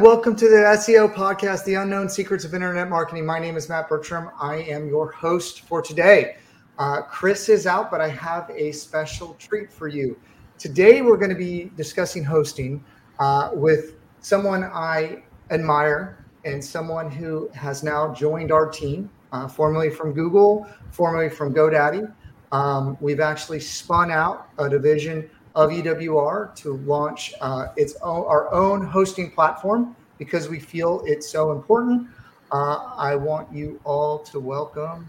welcome to the SEO podcast, The Unknown Secrets of Internet Marketing. My name is Matt Bertram. I am your host for today. Uh, Chris is out, but I have a special treat for you. Today, we're going to be discussing hosting uh, with someone I admire and someone who has now joined our team, uh, formerly from Google, formerly from GoDaddy. Um, we've actually spun out a division of EWR to launch uh, its own, our own hosting platform because we feel it's so important. Uh, I want you all to welcome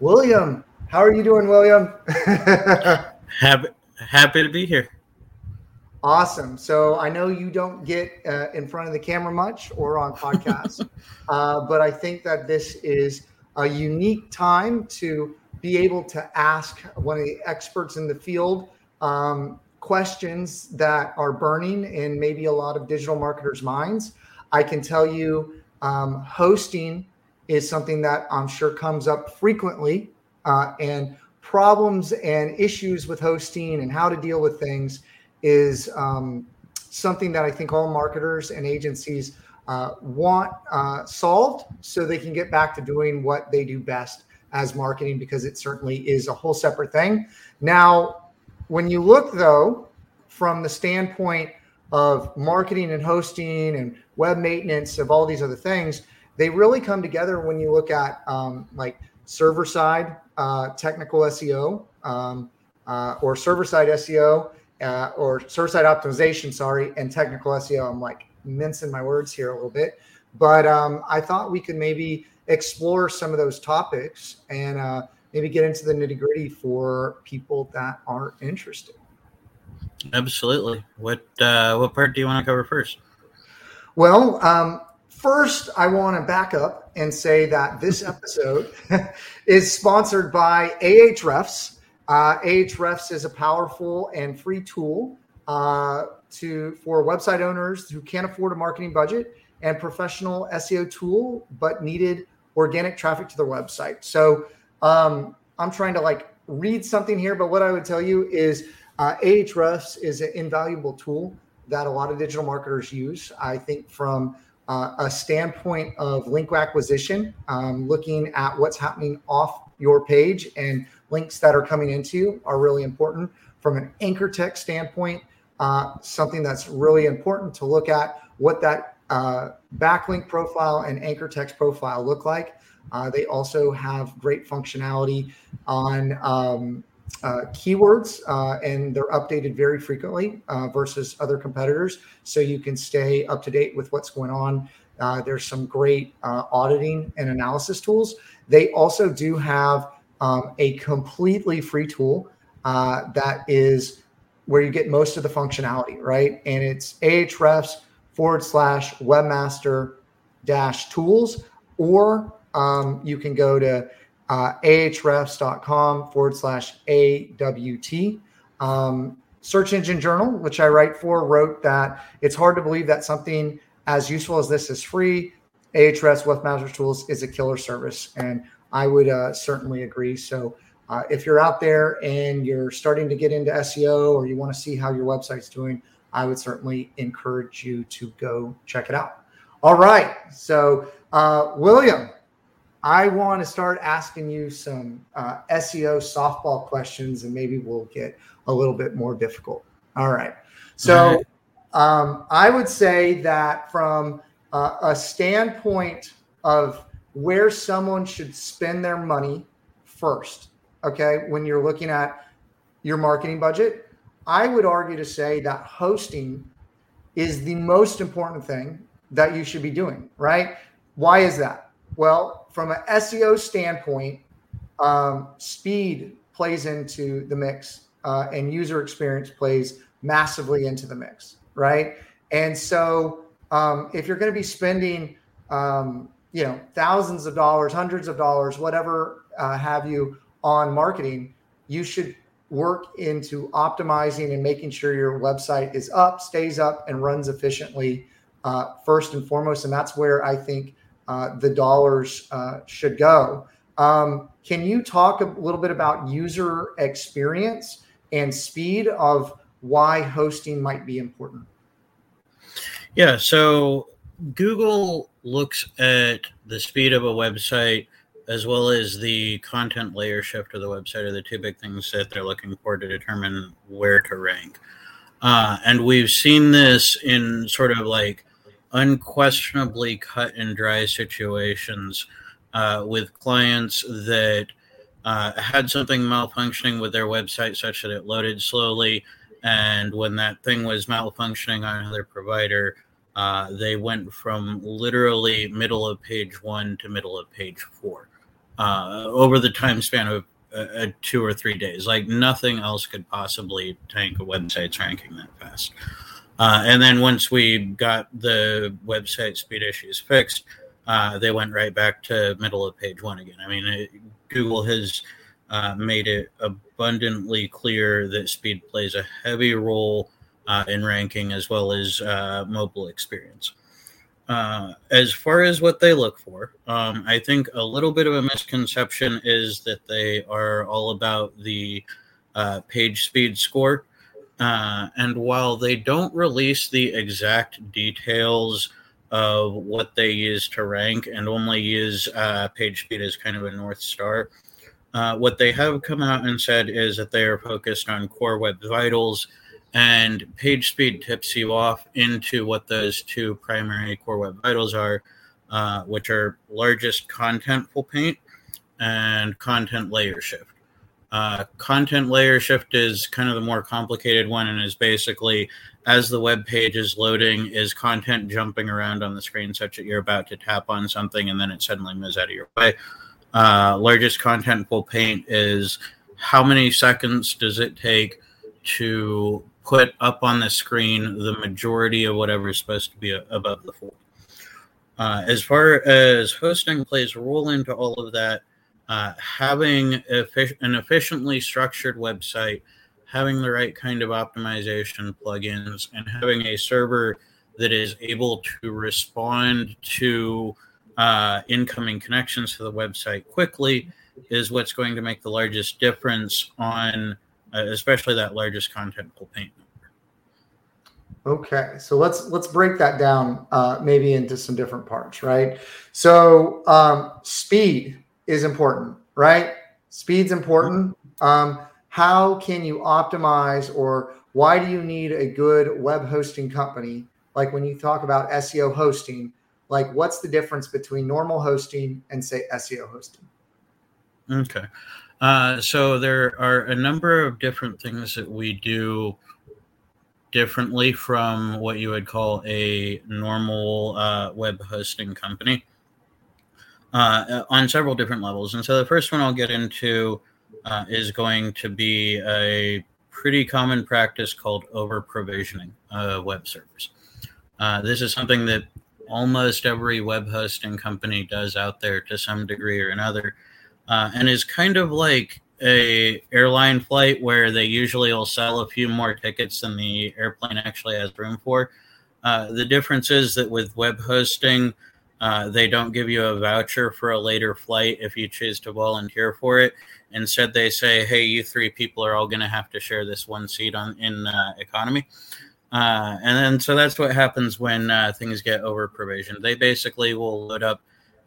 William. How are you doing, William? happy, happy to be here. Awesome. So I know you don't get uh, in front of the camera much or on podcasts, uh, but I think that this is a unique time to be able to ask one of the experts in the field um, questions that are burning in maybe a lot of digital marketers' minds. I can tell you um, hosting is something that I'm sure comes up frequently, uh, and problems and issues with hosting and how to deal with things is um, something that I think all marketers and agencies uh, want uh, solved so they can get back to doing what they do best as marketing because it certainly is a whole separate thing. Now, when you look though from the standpoint of marketing and hosting and web maintenance of all these other things, they really come together when you look at um, like server side uh, technical SEO um, uh, or server side SEO uh, or server side optimization, sorry, and technical SEO. I'm like mincing my words here a little bit, but um, I thought we could maybe explore some of those topics and uh, maybe get into the nitty gritty for people that are interested. Absolutely. What uh, what part do you want to cover first? Well, um, first, I want to back up and say that this episode is sponsored by Ahrefs. Uh, Ahrefs is a powerful and free tool uh, to for website owners who can't afford a marketing budget and professional SEO tool, but needed organic traffic to their website. So um, I'm trying to like read something here, but what I would tell you is uh, Ahrefs is an invaluable tool that a lot of digital marketers use. I think from uh, a standpoint of link acquisition, um, looking at what's happening off your page and links that are coming into you are really important. From an anchor text standpoint, uh, something that's really important to look at what that uh, backlink profile and anchor text profile look like. Uh, they also have great functionality on um, uh, keywords, uh, and they're updated very frequently uh, versus other competitors. So you can stay up to date with what's going on. Uh, there's some great auditing and analysis tools. They also do have um, a completely free tool that is where you get most of the functionality, right? And it's Ahrefs forward slash webmaster dash tools, or um, you can go to uh, ahrefs.com forward slash AWT. Um, Search Engine Journal, which I write for, wrote that it's hard to believe that something as useful as this is free. Ahrefs Webmaster Tools is a killer service, and I would uh, certainly agree. So, uh, if you're out there and you're starting to get into SEO or you want to see how your website's doing, I would certainly encourage you to go check it out. All right. So, uh, William, I want to start asking you some uh, SEO softball questions, and maybe we'll get a little bit more difficult. All right. So, um, I would say that from uh, a standpoint of where someone should spend their money first, okay, when you're looking at your marketing budget, I would argue to say that hosting is the most important thing that you should be doing, right? Why is that? Well, from an SEO standpoint, um, speed plays into the mix uh, and user experience plays massively into the mix, right? And so um, if you're going to be spending, um, you know, thousands of dollars, hundreds of dollars, whatever uh, have you on marketing, you should work into optimizing and making sure your website is up, stays up, and runs efficiently uh, first and foremost. And that's where I think uh, the dollars uh, should go. Um, can you talk a little bit about user experience and speed of why hosting might be important? Yeah. So Google looks at the speed of a website as well as the content layer shift of the website are the two big things that they're looking for to determine where to rank. Uh, and we've seen this in sort of like unquestionably cut and dry situations uh, with clients that uh, had something malfunctioning with their website such that it loaded slowly. And when that thing was malfunctioning on another provider, uh, they went from literally middle of page one to middle of page four uh, over the time span of uh, two or three days. Like nothing else could possibly tank a website's ranking that fast. Uh, and then once we got the website speed issues fixed, uh, they went right back to middle of page one again. I mean, it, Google has uh, made it abundantly clear that speed plays a heavy role uh, in ranking as well as uh, mobile experience. Uh, as far as what they look for, um, I think a little bit of a misconception is that they are all about the uh, page speed score. Uh, and while they don't release the exact details of what they use to rank and only use uh, page speed as kind of a North Star, uh, what they have come out and said is that they are focused on core web vitals and page speed tips you off into what those two primary core web vitals are, uh, which are largest contentful paint and content layer shift. Uh, content layer shift is kind of the more complicated one and is basically as the web page is loading, is content jumping around on the screen such that you're about to tap on something and then it suddenly moves out of your way. Uh, largest content contentful paint is how many seconds does it take to put up on the screen the majority of whatever is supposed to be above the fold. Uh, as far as hosting plays a role into all of that, uh, having an efficiently structured website, having the right kind of optimization plugins, and having a server that is able to respond to uh, incoming connections to the website quickly is what's going to make the largest difference on uh, especially that largest contentful paint number. Okay, so let's let's break that down uh, maybe into some different parts, right? So um, speed is important, right? Speed's important. Um, how can you optimize, or why do you need a good web hosting company? Like when you talk about SEO hosting, like what's the difference between normal hosting and say SEO hosting? Okay. Uh, so there are a number of different things that we do differently from what you would call a normal uh, web hosting company uh, on several different levels. And so the first one I'll get into uh, is going to be a pretty common practice called over provisioning web servers. Uh, this is something that almost every web hosting company does out there to some degree or another uh, and is kind of like a airline flight where they usually will sell a few more tickets than the airplane actually has room for. Uh, the difference is that with web hosting, uh, they don't give you a voucher for a later flight if you choose to volunteer for it. Instead, they say, "Hey, you three people are all going to have to share this one seat on in uh, economy." Uh, and then, so that's what happens when uh, things get over provisioned. They basically will load up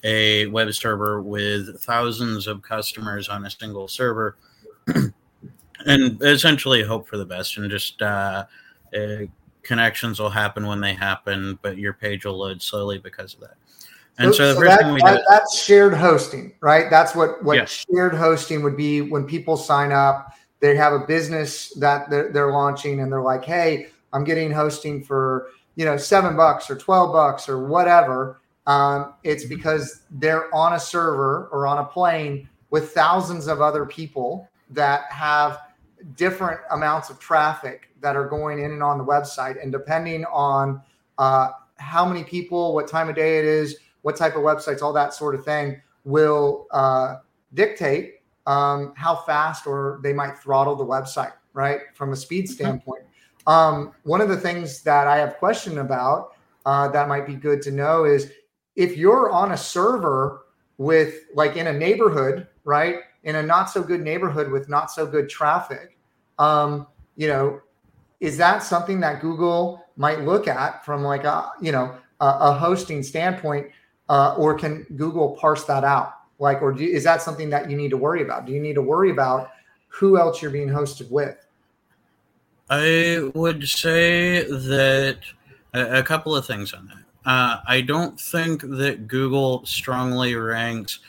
a web server with thousands of customers on a single server and essentially hope for the best and just uh, uh, connections will happen when they happen but your page will load slowly because of that. And so, so, so that, that, that's shared hosting right? That's what what shared hosting would be when people sign up they have a business that they're, they're launching and they're like hey i'm getting hosting for you know seven bucks or 12 bucks or whatever. Um, it's because they're on a server or on a plane with thousands of other people that have different amounts of traffic that are going in and on the website. And depending on uh, how many people, what time of day it is, what type of websites, all that sort of thing will uh, dictate um, how fast or they might throttle the website, right? From a speed mm-hmm. standpoint. Um, one of the things that I have question about uh, that might be good to know is if you're on a server with like in a neighborhood, right? In a not so good neighborhood with not so good traffic, um, you know, is that something that Google might look at from like a, you know, a, a hosting standpoint, uh, or can Google parse that out? Like, or do, is that something that you need to worry about? Do you need to worry about who else you're being hosted with? I would say that a, a couple of things on that. Uh, I don't think that Google strongly ranks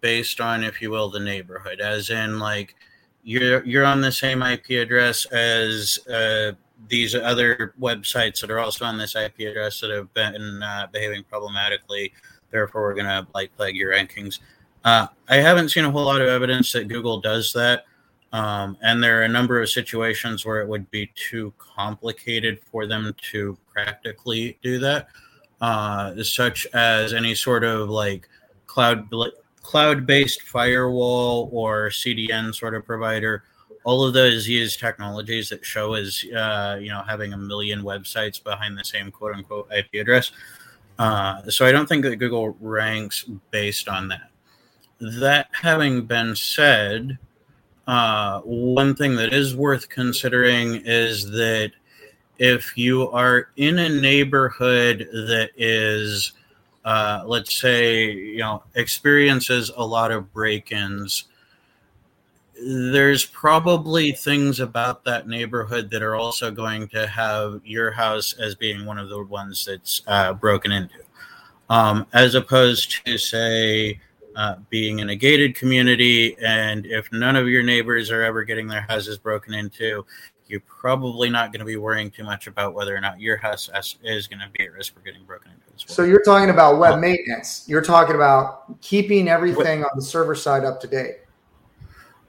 based on, if you will, the neighborhood, as in like you're you're on the same IP address as uh, these other websites that are also on this IP address that have been uh, behaving problematically. Therefore, we're going to like flag your rankings. Uh, I haven't seen a whole lot of evidence that Google does that. Um, and there are a number of situations where it would be too complicated for them to practically do that, uh, such as any sort of like cloud cloud based firewall or CDN sort of provider. All of those use technologies that show as uh, you know having a million websites behind the same quote unquote IP address. Uh, so I don't think that Google ranks based on that. That having been said, uh, one thing that is worth considering is that if you are in a neighborhood that is, uh, let's say, you know, experiences a lot of break ins, there's probably things about that neighborhood that are also going to have your house as being one of the ones that's uh, broken into. Um, as opposed to, say, uh, being in a gated community, and if none of your neighbors are ever getting their houses broken into, you're probably not going to be worrying too much about whether or not your house is going to be at risk for getting broken into as well. So you're talking about web maintenance. You're talking about keeping everything on the server side up to date.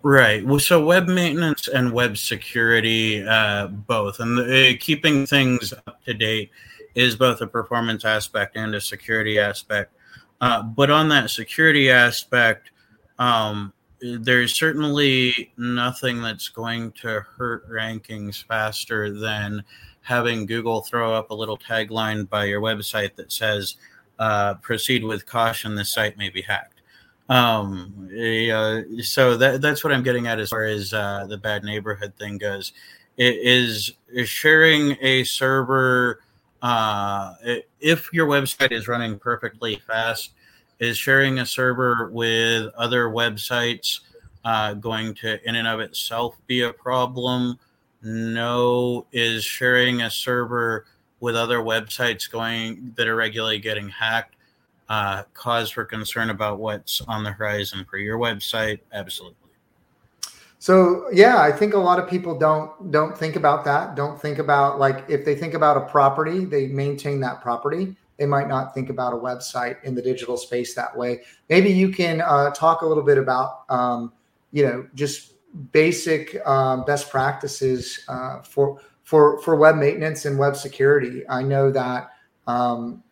Right. Well, so web maintenance and web security, uh, both, and the, uh, keeping things up to date is both a performance aspect and a security aspect. Uh, but on that security aspect, um, there's certainly nothing that's going to hurt rankings faster than having Google throw up a little tagline by your website that says, uh, proceed with caution, this site may be hacked. Um, uh, so that, that's what I'm getting at as far as uh, the bad neighborhood thing goes. It is, is sharing a server uh, if your website is running perfectly fast, is sharing a server with other websites uh, going to, in and of itself, be a problem? No. Is sharing a server with other websites going that are regularly getting hacked uh, cause for concern about what's on the horizon for your website? Absolutely. So yeah, I think a lot of people don't don't think about that. Don't think about like if they think about a property, they maintain that property. They might not think about a website in the digital space that way. Maybe you can uh, talk a little bit about um, you know just basic um, best practices uh, for for for web maintenance and web security. I know that um,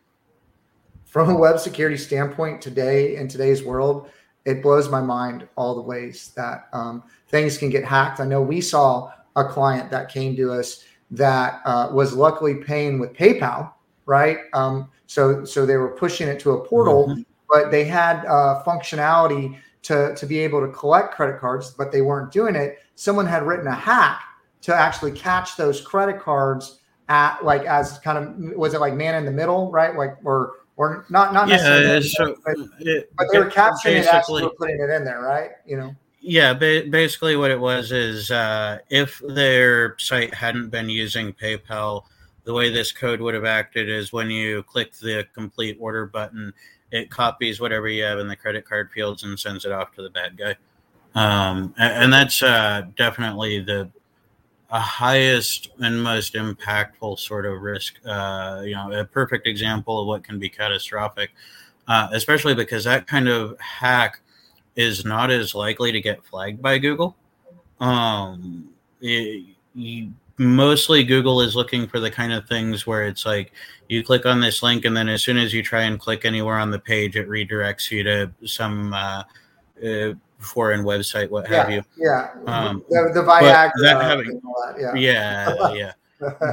from a web security standpoint today in today's world, it blows my mind all the ways that um, things can get hacked. I know we saw a client that came to us that uh, was luckily paying with PayPal, right? Um, so so they were pushing it to a portal, mm-hmm. but they had uh, functionality to to be able to collect credit cards, but they weren't doing it. Someone had written a hack to actually catch those credit cards at like as kind of was it like man in the middle, right? Like or or not not necessarily, yeah, so but, it, but, they were capturing it as they were putting it in there, right? You know. Yeah, ba- basically what it was is uh, if their site hadn't been using PayPal, the way this code would have acted is when you click the complete order button, it copies whatever you have in the credit card fields and sends it off to the bad guy. Um, and, and, that's uh, definitely the highest and most impactful sort of risk. Uh, you know, a perfect example of what can be catastrophic, uh, especially because that kind of hack is not as likely to get flagged by Google. Um, it, you, mostly Google is looking for the kind of things where it's like you click on this link, and then as soon as you try and click anywhere on the page, it redirects you to some uh, uh, foreign website, what yeah, have you. Yeah, um, the, the Viagra. That having, that, yeah, yeah, yeah.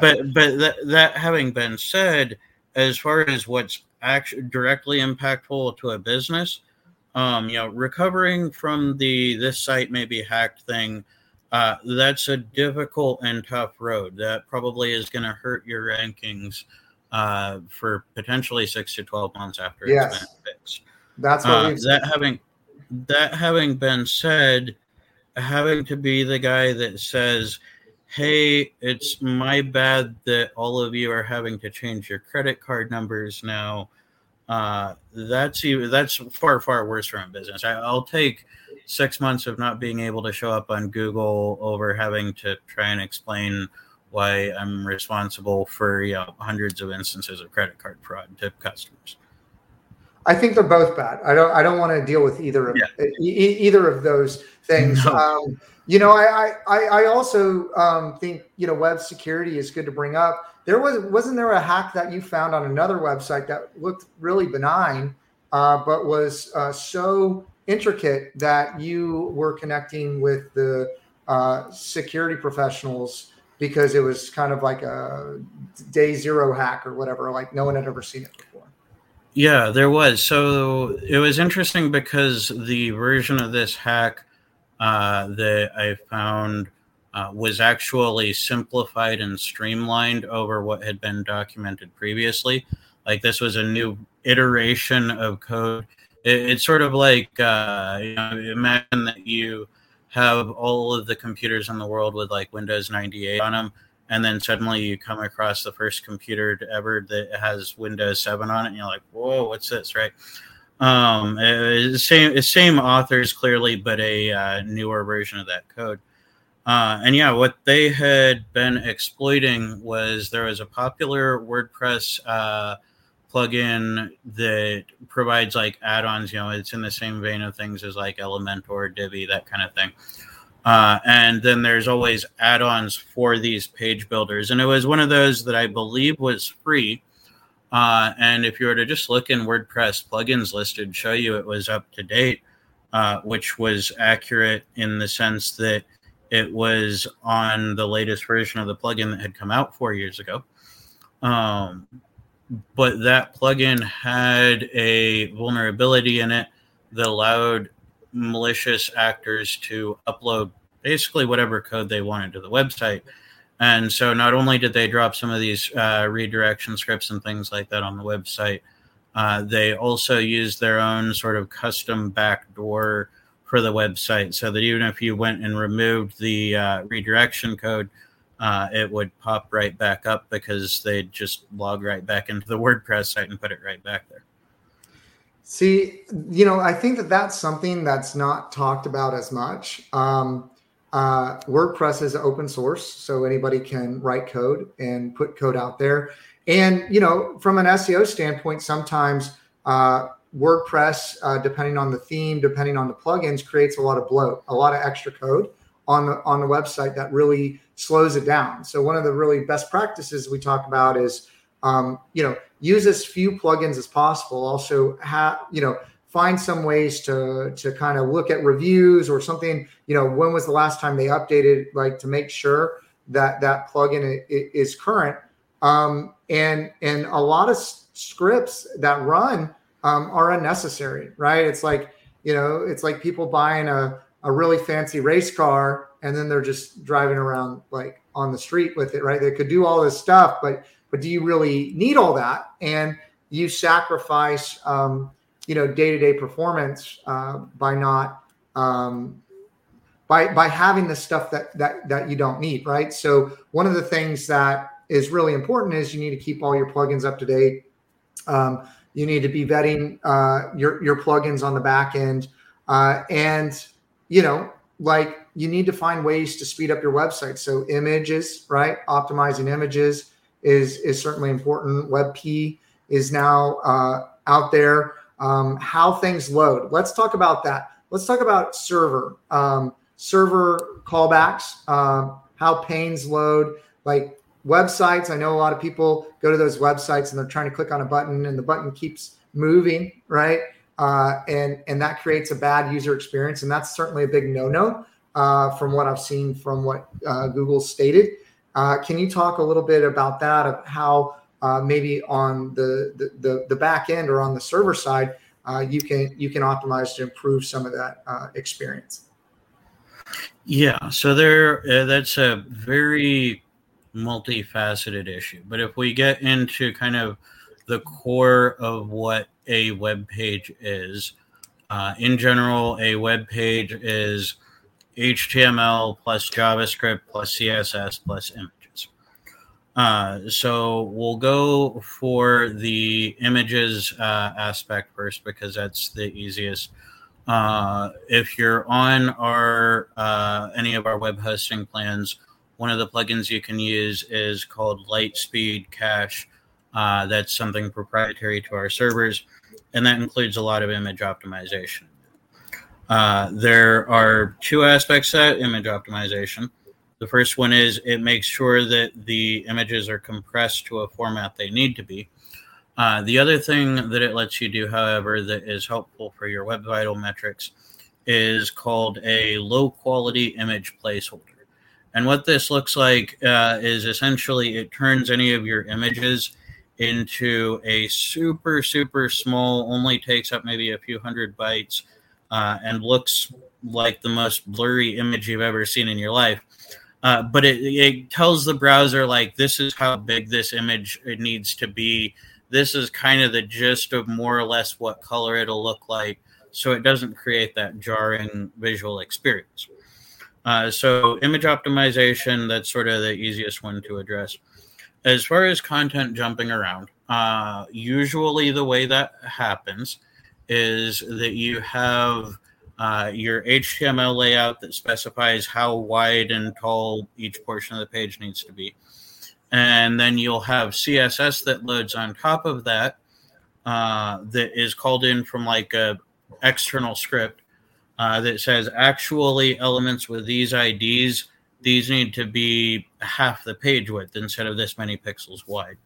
but but that, that having been said, as far as what's actually directly impactful to a business, um, you know, recovering from the this site may be hacked thing, uh, that's a difficult and tough road. That probably is going to hurt your rankings uh, for potentially six to twelve months after Yes. it's been fixed. That's what Uh, that having that having been said, having to be the guy that says, "Hey, it's my bad that all of you are having to change your credit card numbers now." Uh, that's even that's far far worse for a business. I, I'll take six months of not being able to show up on Google over having to try and explain why I'm responsible for you know hundreds of instances of credit card fraud to customers. I think they're both bad. I don't. I don't want to deal with either of Yeah. e- either of those things. No. Um, you know, I I, I I also um, think you know web security is good to bring up. There was wasn't there a hack that you found on another website that looked really benign, uh, but was uh, so intricate that you were connecting with the uh, security professionals because it was kind of like a day zero hack or whatever. Like no one had ever seen it before. Yeah, there was. So it was interesting because the version of this hack uh, that I found uh, was actually simplified and streamlined over what had been documented previously. Like this was a new iteration of code. It, it's sort of like uh, you know, imagine that you have all of the computers in the world with like Windows 98 on them, and then suddenly you come across the first computer ever that has Windows 7 on it, and you're like, "Whoa, what's this?" Right? Um, it's same same authors clearly, but a uh, newer version of that code. Uh, and yeah, what they had been exploiting was there was a popular WordPress uh, plugin that provides like add-ons. You know, it's in the same vein of things as like Elementor, Divi, that kind of thing. Uh, and then there's always add-ons for these page builders, and it was one of those that I believe was free. Uh, and if you were to just look in WordPress plugins listed, show you it was up to date, uh, which was accurate in the sense that it was on the latest version of the plugin that had come out four years ago. Um, but that plugin had a vulnerability in it that allowed malicious actors to upload basically whatever code they wanted to the website. And so not only did they drop some of these uh, redirection scripts and things like that on the website, uh, they also used their own sort of custom backdoor for the website so that even if you went and removed the uh, redirection code, uh, it would pop right back up because they'd just log right back into the WordPress site and put it right back there. See, you know, I think that that's something that's not talked about as much. Um, uh, WordPress is open source, so anybody can write code and put code out there. And you know, from an SEO standpoint, sometimes uh, WordPress, uh, depending on the theme, depending on the plugins, creates a lot of bloat, a lot of extra code on the on the website that really slows it down. So one of the really best practices we talk about is, um, you know, use as few plugins as possible. Also, have you know find some ways to to kind of look at reviews or something you know when was the last time they updated like to make sure that that plugin is current um, and and a lot of scripts that run um, are unnecessary right it's like you know it's like people buying a, a really fancy race car and then they're just driving around like on the street with it right? They could do all this stuff but but do you really need all that? And you sacrifice um, you know day-to-day performance uh, by not um, by by having the stuff that that that you don't need right? So one of the things that is really important is you need to keep all your plugins up to date. Um, you need to be vetting uh, your your plugins on the back end uh, and you know like you need to find ways to speed up your website so images right optimizing images is is certainly important webp is now uh, out there um, how things load. Let's talk about that. Let's talk about server, um, server callbacks, um, how panes load, like websites. I know a lot of people go to those websites and they're trying to click on a button and the button keeps moving, right? Uh, and and that creates a bad user experience, and that's certainly a big no-no uh, from what I've seen from what uh, Google stated. Uh, can you talk a little bit about that of how uh, maybe on the, the, the the back end or on the server side, uh, you can you can optimize to improve some of that experience. Yeah, so there that's a very multifaceted issue. But if we get into kind of the core of what a web page is, uh, in general, a web page is HTML plus JavaScript plus CSS plus images. Uh, so we'll go for the images uh, aspect first because that's the easiest. Uh, if you're on our uh, any of our web hosting plans, one of the plugins you can use is called LiteSpeed Cache. Uh, that's something proprietary to our servers, and that includes a lot of image optimization. Uh, there are two aspects to that image optimization. The first one is it makes sure that the images are compressed to a format they need to be. Uh, the other thing that it lets you do, however, that is helpful for your web vital metrics is called a low quality image placeholder. And what this looks like uh, is essentially it turns any of your images into a super, super small, only takes up maybe a few hundred bytes, uh, and looks like the most blurry image you've ever seen in your life. Uh, but it, it tells the browser, like, this is how big this image it needs to be. This is kind of the gist of more or less what color it'll look like. So it doesn't create that jarring visual experience. Uh, so image optimization, that's sort of the easiest one to address. As far as content jumping around, uh, usually the way that happens is that you have uh, your HTML layout that specifies how wide and tall each portion of the page needs to be. And then you'll have CSS that loads on top of that, uh, that is called in from like a external script uh, that says actually elements with these IDs, these need to be half the page width instead of this many pixels wide.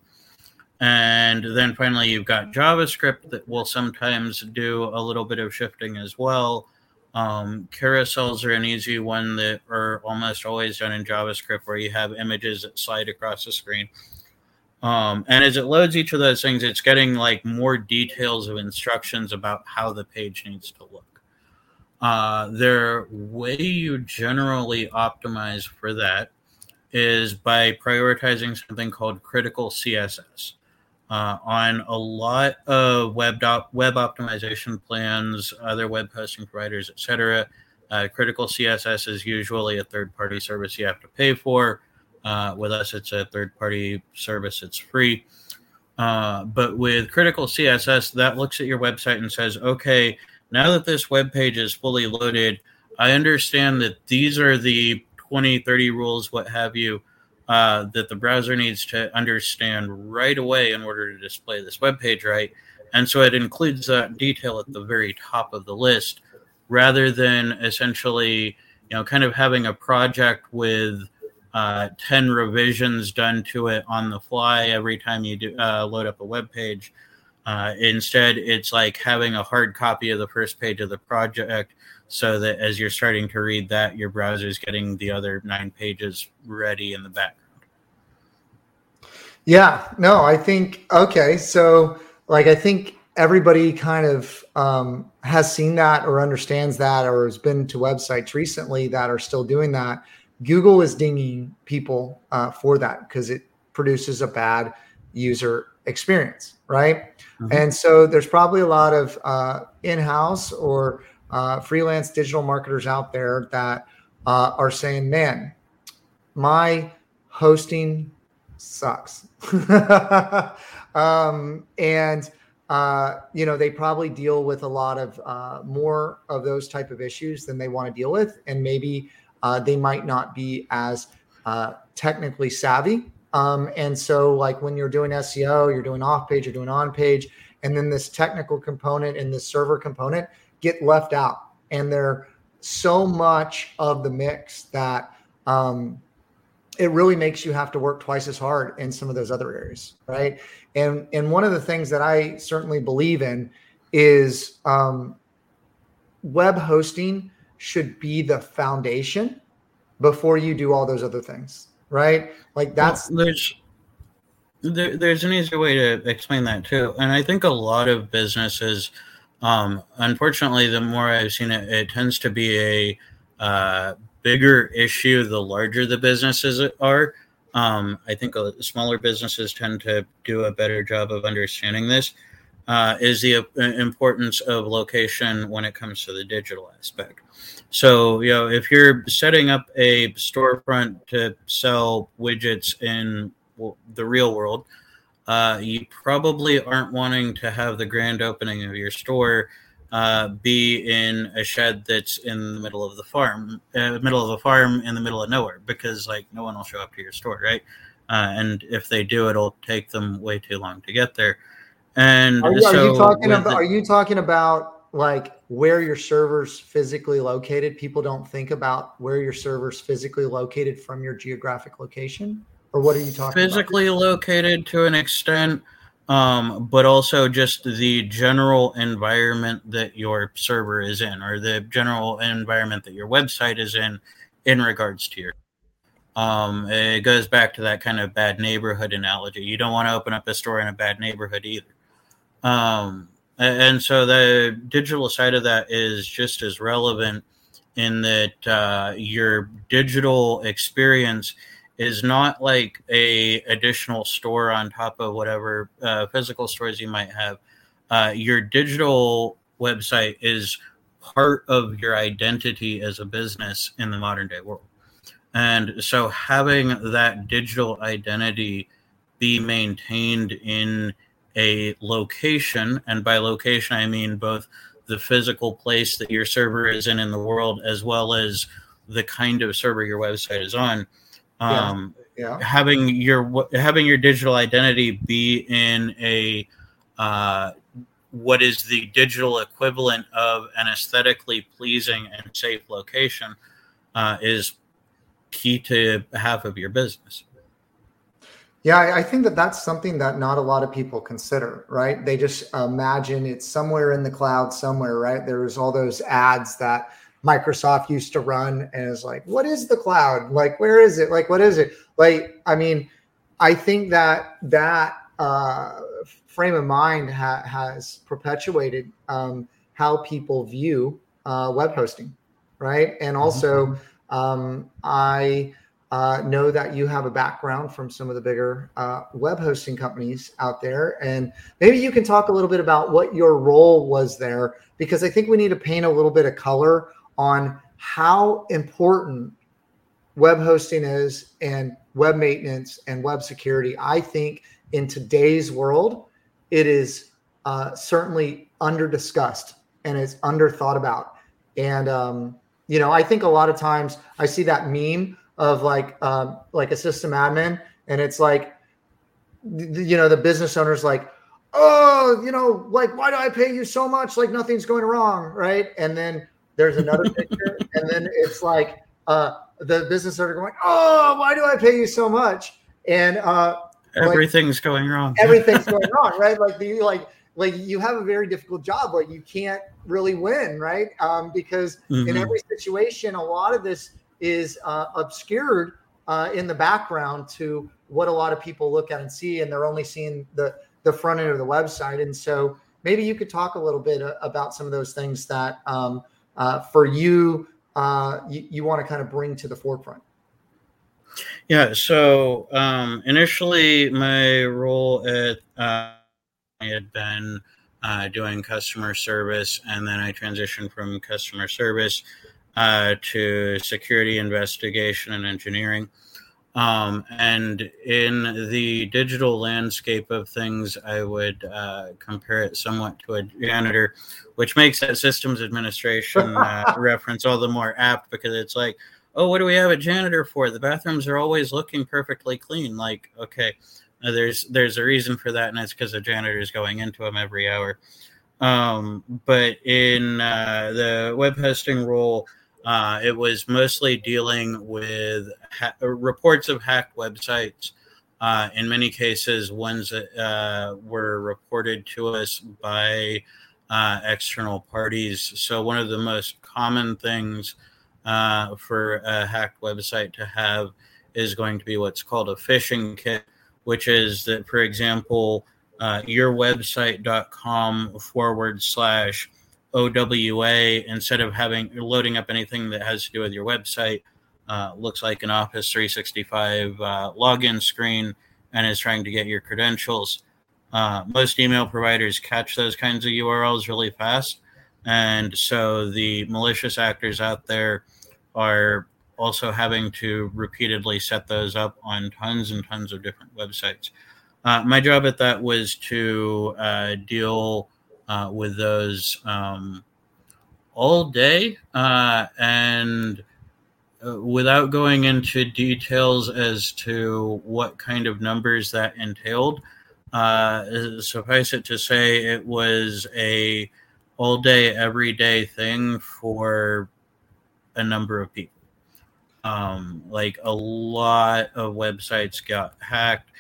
And then finally, you've got JavaScript that will sometimes do a little bit of shifting as well. Um, carousels are an easy one that are almost always done in JavaScript, where you have images that slide across the screen. Um, and as it loads each of those things, it's getting like more details of instructions about how the page needs to look. Uh, their way you generally optimize for that is by prioritizing something called critical CSS. Uh, on a lot of web op- web optimization plans, other web hosting providers, etc., uh, critical CSS is usually a third-party service you have to pay for. Uh, with us, it's a third-party service; it's free. Uh, but with critical CSS, that looks at your website and says, "Okay, now that this web page is fully loaded, I understand that these are the 20, 30 rules, what have you, uh, that the browser needs to understand right away in order to display this web page right. And so it includes that detail at the very top of the list rather than essentially, you know, kind of having a project with uh, 10 revisions done to it on the fly every time you do uh, load up a web page. Uh, instead, it's like having a hard copy of the first page of the project so that as you're starting to read that, your browser is getting the other nine pages ready in the background. Yeah, no, I think, okay. So, like, I think everybody kind of um, has seen that or understands that or has been to websites recently that are still doing that. Google is dinging people uh, for that because it produces a bad user experience, right? Mm-hmm. And so there's probably a lot of uh, in-house or uh, freelance digital marketers out there that uh, are saying, "Man, my hosting sucks," um, and uh, you know they probably deal with a lot of uh, more of those type of issues than they want to deal with, and maybe uh, they might not be as technically savvy um, and so, like when you're doing SEO, you're doing off page, you're doing on page, and then this technical component and this server component get left out. And they're so much of the mix that um, it really makes you have to work twice as hard in some of those other areas, right? And and one of the things that I certainly believe in is um, web hosting should be the foundation before you do all those other things right? Like that's well, there's there, there's an easier way to explain that too, and I think a lot of businesses, um, unfortunately, the more I've seen it, it tends to be a uh, bigger issue the larger the businesses are. Um, I think uh, smaller businesses tend to do a better job of understanding this. Uh, is the uh, importance of location when it comes to the digital aspect. So, you know, if you're setting up a storefront to sell widgets in the real world, uh, you probably aren't wanting to have the grand opening of your store uh, be in a shed that's in the middle of the farm, uh, middle of a farm in the middle of nowhere, because like no one will show up to your store, right? Uh, and if they do, it'll take them way too long to get there. And are you, so are you talking about? The, are you talking about like where your server's physically located? People don't think about where your server's physically located from your geographic location, or what are you talking? Physically about? located to an extent um, but also just the general environment that your server is in, or the general environment that your website is in, in regards to your. Um, it goes back to that kind of bad neighborhood analogy. You don't want to open up a store in a bad neighborhood either. Um, and so the digital side of that is just as relevant in that uh, your digital experience is not like a additional store on top of whatever uh, physical stores you might have. Uh, your digital website is part of your identity as a business in the modern day world. And so having that digital identity be maintained in a location, and by location, I mean both the physical place that your server is in in the world, as well as the kind of server your website is on um, yeah. yeah. having your having your digital identity be in a uh, what is the digital equivalent of an aesthetically pleasing and safe location uh, is key to half of your business. Yeah, I think that that's something that not a lot of people consider, right? They just imagine it's somewhere in the cloud somewhere, right? There's all those ads that Microsoft used to run and is like, what is the cloud? Like, where is it? Like, what is it? Like, I mean, I think that that uh, frame of mind ha- has perpetuated um, how people view uh, web hosting, right? And mm-hmm. also, um, I uh, know that you have a background from some of the bigger uh, web hosting companies out there, and maybe you can talk a little bit about what your role was there, because I think we need to paint a little bit of color on how important web hosting is and web maintenance and web security. I think in today's world, it is uh, certainly under discussed and it's under thought about. And um, you know, I think a lot of times I see that meme of like um, like a system admin, and it's like, you know, the business owner's like, oh, you know, like why do I pay you so much? Like nothing's going wrong, right? And then there's another picture, and then it's like uh, the business owner going, "Oh, why do I pay you so much?" And uh, everything's like, going wrong. everything's going wrong, right? Like the like like you have a very difficult job. Like you can't really win, right? Um, because mm-hmm. in every situation, a lot of this is uh, obscured uh, in the background to what a lot of people look at and see, and they're only seeing the the front end of the website. And so maybe you could talk a little bit uh, about some of those things that um, uh, for you, uh, you, you want to kind of bring to the forefront? Yeah. So um, initially, my role at uh, I had been doing customer service, and then I transitioned from customer service uh, to security investigation and engineering. Um, and in the digital landscape of things, I would uh, compare it somewhat to a janitor, which makes that systems administration uh, reference all the more apt because it's like, oh, what do we have a janitor for? The bathrooms are always looking perfectly clean. Like, okay, uh, there's there's a reason for that, and it's because the janitor is going into them every hour. Um, but in uh, the web hosting role, uh, it was mostly dealing with ha- reports of hacked websites. Uh, in many cases, ones that uh, were reported to us by uh, external parties. So, one of the most common things uh, for a hacked website to have is going to be what's called a phishing kit, which is that, for example, uh, yourwebsite.com forward slash OWA instead of having loading up anything that has to do with your website. uh, looks like an Office 365 uh, login screen and is trying to get your credentials. Uh, most email providers catch those kinds of URLs really fast. And so the malicious actors out there are also having to repeatedly set those up on tons and tons of different websites. Uh, my job at that was to uh, deal uh, with those um, all day uh, and uh, without going into details as to what kind of numbers that entailed. Uh, suffice it to say, it was a all day, every day thing for a number of people. Um, like a lot of websites got hacked.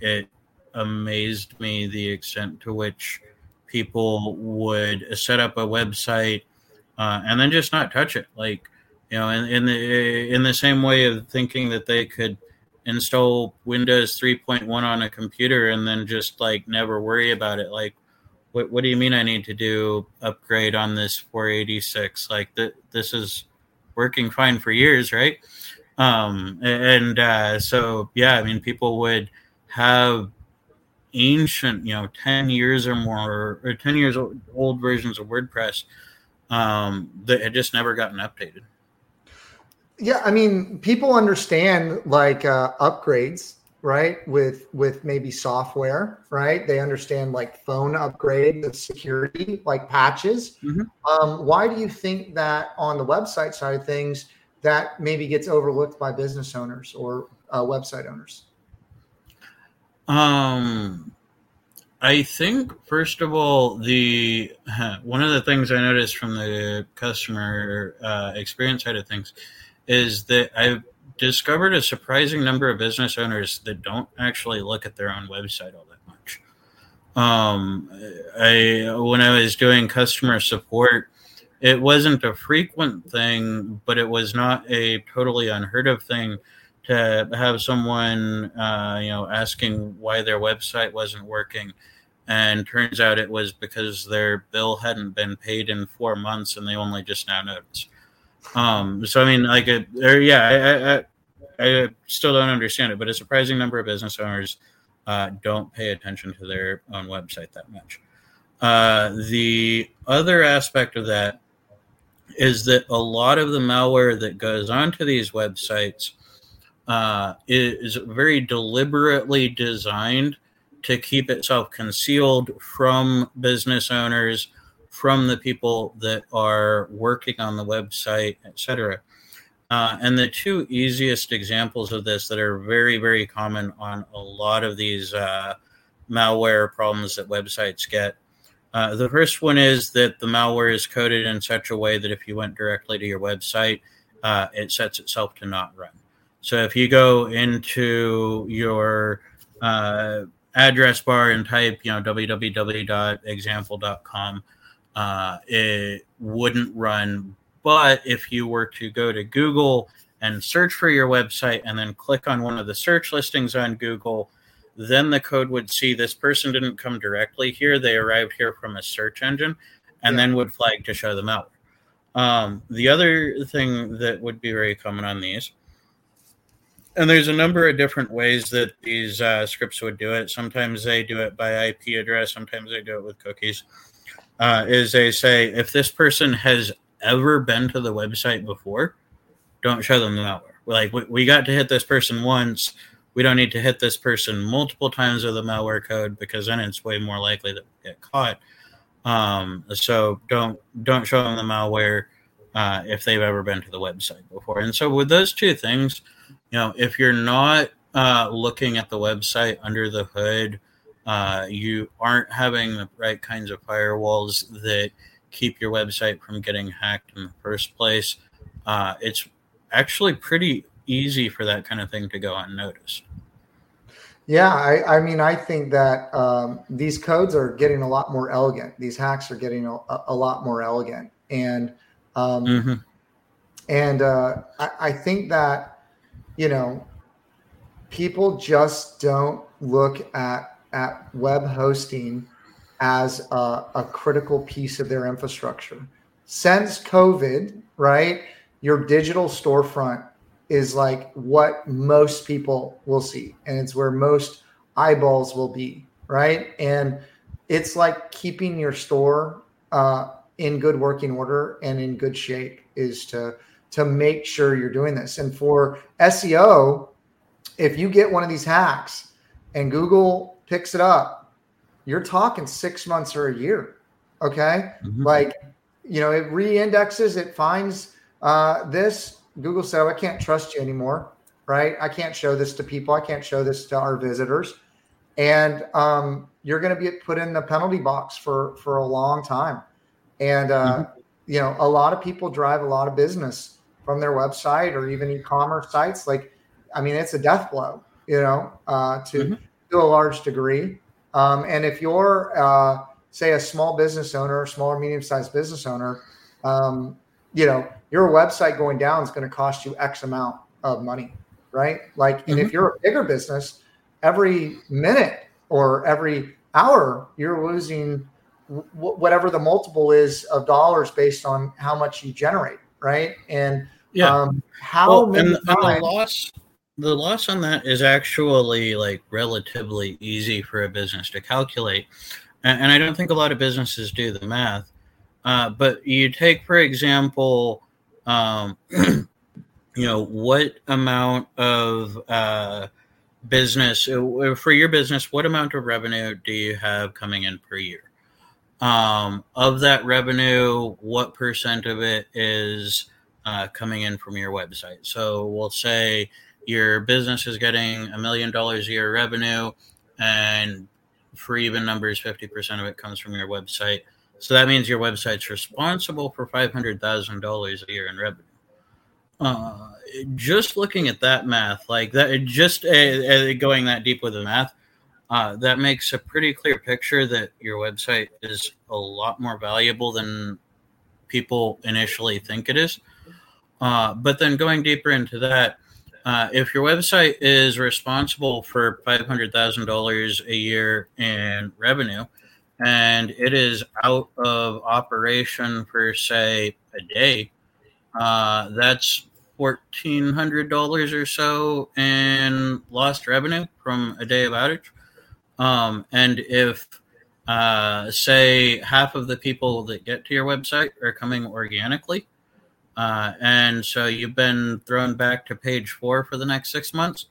It amazed me the extent to which people would set up a website uh, and then just not touch it. Like, you know, in, in the in the same way of thinking that they could install Windows 3.1 on a computer and then just like never worry about it. Like, what, what do you mean I need to do upgrade on this 486? Like this is working fine for years, right? Um, and uh, so, yeah, I mean, people would have ancient, you know, 10 years or more, or 10 years old versions of WordPress um, that had just never gotten updated. Yeah, I mean, people understand like uh, upgrades right with with maybe software right they understand like phone upgrade the security like patches mm-hmm. um, why do you think that on the website side of things that maybe gets overlooked by business owners or uh, website owners um i think first of all the one of the things i noticed from the customer uh, experience side of things is that i've discovered a surprising number of business owners that don't actually look at their own website all that much. Um, I when I was doing customer support, it wasn't a frequent thing, but it was not a totally unheard of thing to have someone, uh, you know, asking why their website wasn't working. And turns out it was because their bill hadn't been paid in four months and they only just now noticed. Um, so I mean, like, yeah, I, I, I, still don't understand it, but a surprising number of business owners uh, don't pay attention to their own website that much. Uh, the other aspect of that is that a lot of the malware that goes onto these websites uh, is very deliberately designed to keep itself concealed from business owners from the people that are working on the website, etc. Uh, and the two easiest examples of this that are very, very common on a lot of these uh, malware problems that websites get. Uh, the first one is that the malware is coded in such a way that if you went directly to your website, uh, it sets itself to not run. So if you go into your uh, address bar and type, you know, www.example.com, uh, it wouldn't run. But if you were to go to Google and search for your website and then click on one of the search listings on Google, then the code would see this person didn't come directly here. They arrived here from a search engine and yeah. then would flag to show them out. Um, the other thing that would be very common on these, and there's a number of different ways that these uh, scripts would do it. Sometimes they do it by IP address, sometimes they do it with cookies uh, is they say if this person has ever been to the website before, don't show them the malware. Like we, we got to hit this person once. We don't need to hit this person multiple times with the malware code because then it's way more likely that we get caught. Um, so don't don't show them the malware uh, if they've ever been to the website before. And so with those two things, you know, if you're not uh, looking at the website under the hood uh, you aren't having the right kinds of firewalls that keep your website from getting hacked in the first place, uh, it's actually pretty easy for that kind of thing to go unnoticed. Yeah, I, I mean, I think that um, these codes are getting a lot more elegant. These hacks are getting a, a lot more elegant, and um, mm-hmm. and uh, I, I think that you know people just don't look at at web hosting as a, a critical piece of their infrastructure. Since COVID, right, your digital storefront is like what most people will see, and it's where most eyeballs will be, right? And it's like keeping your store uh, in good working order and in good shape is to to make sure you're doing this. And for SEO, if you get one of these hacks and Google picks it up, you're talking six months or a year. Okay. Mm-hmm. Like, you know, it re-indexes, it finds uh, this. Google said, oh, I can't trust you anymore. Right. I can't show this to people. I can't show this to our visitors. And um, you're going to be put in the penalty box for for a long time. And uh, mm-hmm. you know, a lot of people drive a lot of business from their website or even e-commerce sites. Like, I mean, it's a death blow, you know, uh, to mm-hmm. to a large degree. Um, and if you're, uh, say, a small business owner, small or medium-sized business owner, um, you know, your website going down is going to cost you X amount of money, right? Like, and mm-hmm. if you're a bigger business, every minute or every hour, you're losing w- whatever the multiple is of dollars based on how much you generate, right? And yeah, um, how well, and, times- and the loss the loss on that is actually like relatively easy for a business to calculate. And, and i don't think a lot of businesses do the math. Uh, but you take for example um, you know what amount of uh, business uh, for your business what amount of revenue do you have coming in per year um, of that revenue what percent of it is uh, coming in from your website? So we'll say your business is getting a million dollars a year revenue and for even numbers 50% of it comes from your website. So that means your website's responsible for $500000 a year in revenue. Uh, just looking at that math, like that, just uh, uh, going that deep with the math, uh, that makes a pretty clear picture that your website is a lot more valuable than people initially think it is. Uh, but then going deeper into that, uh, if your website is responsible for five hundred thousand dollars a year in revenue, and it is out of operation for say a day, uh, that's fourteen hundred dollars or so in lost revenue from a day of outage. Um, and if uh, say half of the people that get to your website are coming organically, uh, and so you've been thrown back to page four for the next six months,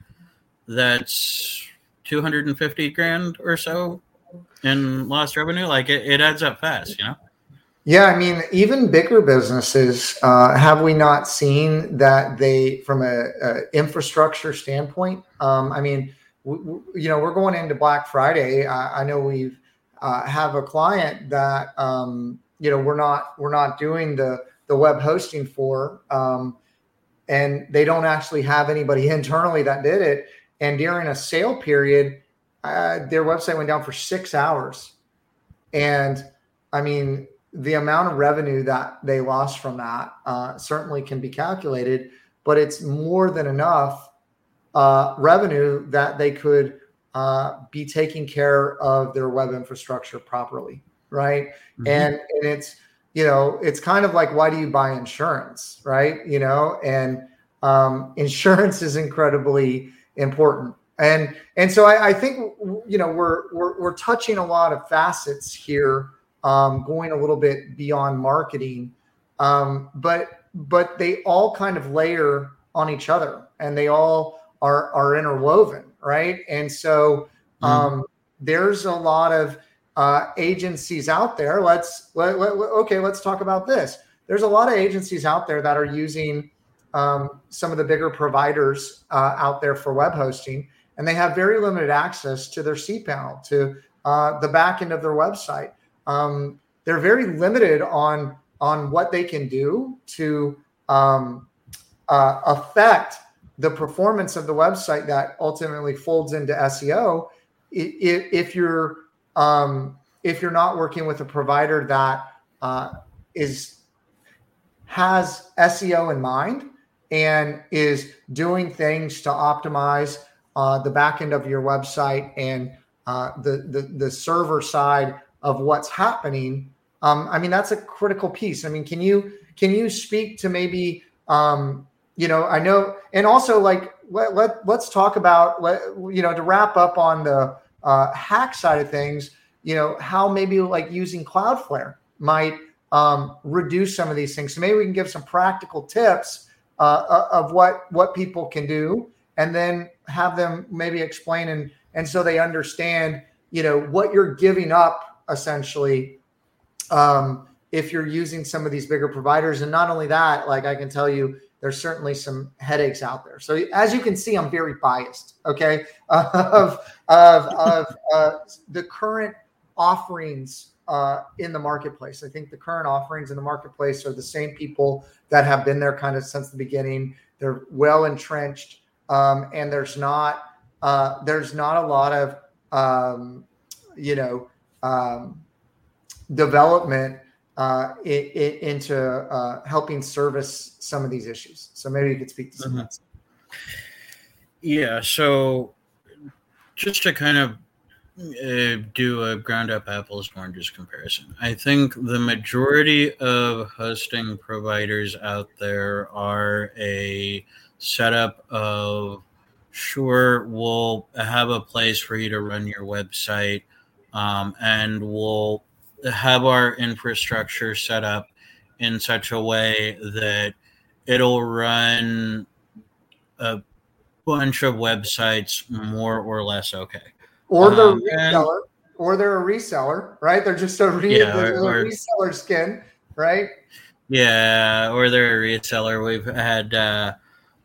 that's 250 grand or so in lost revenue. Like it, it adds up fast, you know? Yeah, I mean, even bigger businesses, uh, have we not seen that they, from a, a infrastructure standpoint? Um, I mean, you know, we're going into Black Friday. I, I know we've uh, have a client that um, you know we're not we're not doing the the web hosting for, um, and they don't actually have anybody internally that did it. And during a sale period, uh, their website went down for six hours, and I mean, the amount of revenue that they lost from that uh, certainly can be calculated, but it's more than enough uh, revenue that they could uh, be taking care of their web infrastructure properly, right? Mm-hmm. And and it's you know it's kind of like why do you buy insurance, right? You know, and um, insurance is incredibly important. And and so I, I think you know we're, we're we're touching a lot of facets here um, going a little bit beyond marketing. Um, but but they all kind of layer on each other and they all are are interwoven, right? And so mm-hmm. um, mm. there's a lot of uh, agencies out there. Let's let, let, okay, let's talk about this. There's a lot of agencies out there that are using um, some of the bigger providers uh, out there for web hosting, and they have very limited access to their cPanel, to uh, the back end of their website um, they're very limited on on what they can do to um, uh, affect the performance of the website that ultimately folds into SEO. If, you're um, if you're not working with a provider that uh, is has SEO in mind and is doing things to optimize uh, the back end of your website and uh, the, the the server side of what's happening. Um, I mean, that's a critical piece. I mean, can you can you speak to maybe um, you know, I know, and also like let, let let's talk about let, you know to wrap up on the uh, hack side of things. You know how maybe like using Cloudflare might um, reduce some of these things. So maybe we can give some practical tips uh, uh of what what people can do, and then have them maybe explain and and so they understand you know what you're giving up essentially um, if you're using some of these bigger providers. And not only that, like I can tell you, there's certainly some headaches out there. So as you can see, I'm very biased. Okay, of of of uh, the current offerings uh, in the marketplace. I think the current offerings in the marketplace are the same people that have been there kind of since the beginning. They're well entrenched, um, and there's not uh, there's not a lot of um, you know um, development uh, it, it, into uh, helping service some of these issues. So maybe you could speak to some mm-hmm. Yeah. So just to kind of uh, do a ground up apples oranges comparison, I think the majority of hosting providers out there are a setup of sure we'll have a place for you to run your website um, and we'll have our infrastructure set up in such a way that it'll run a bunch of websites more or less okay. Or they're um, reseller, and, or they're a reseller, right? They're just a, re- yeah, or, a reseller skin, right? Yeah, or they're a reseller. We've had uh,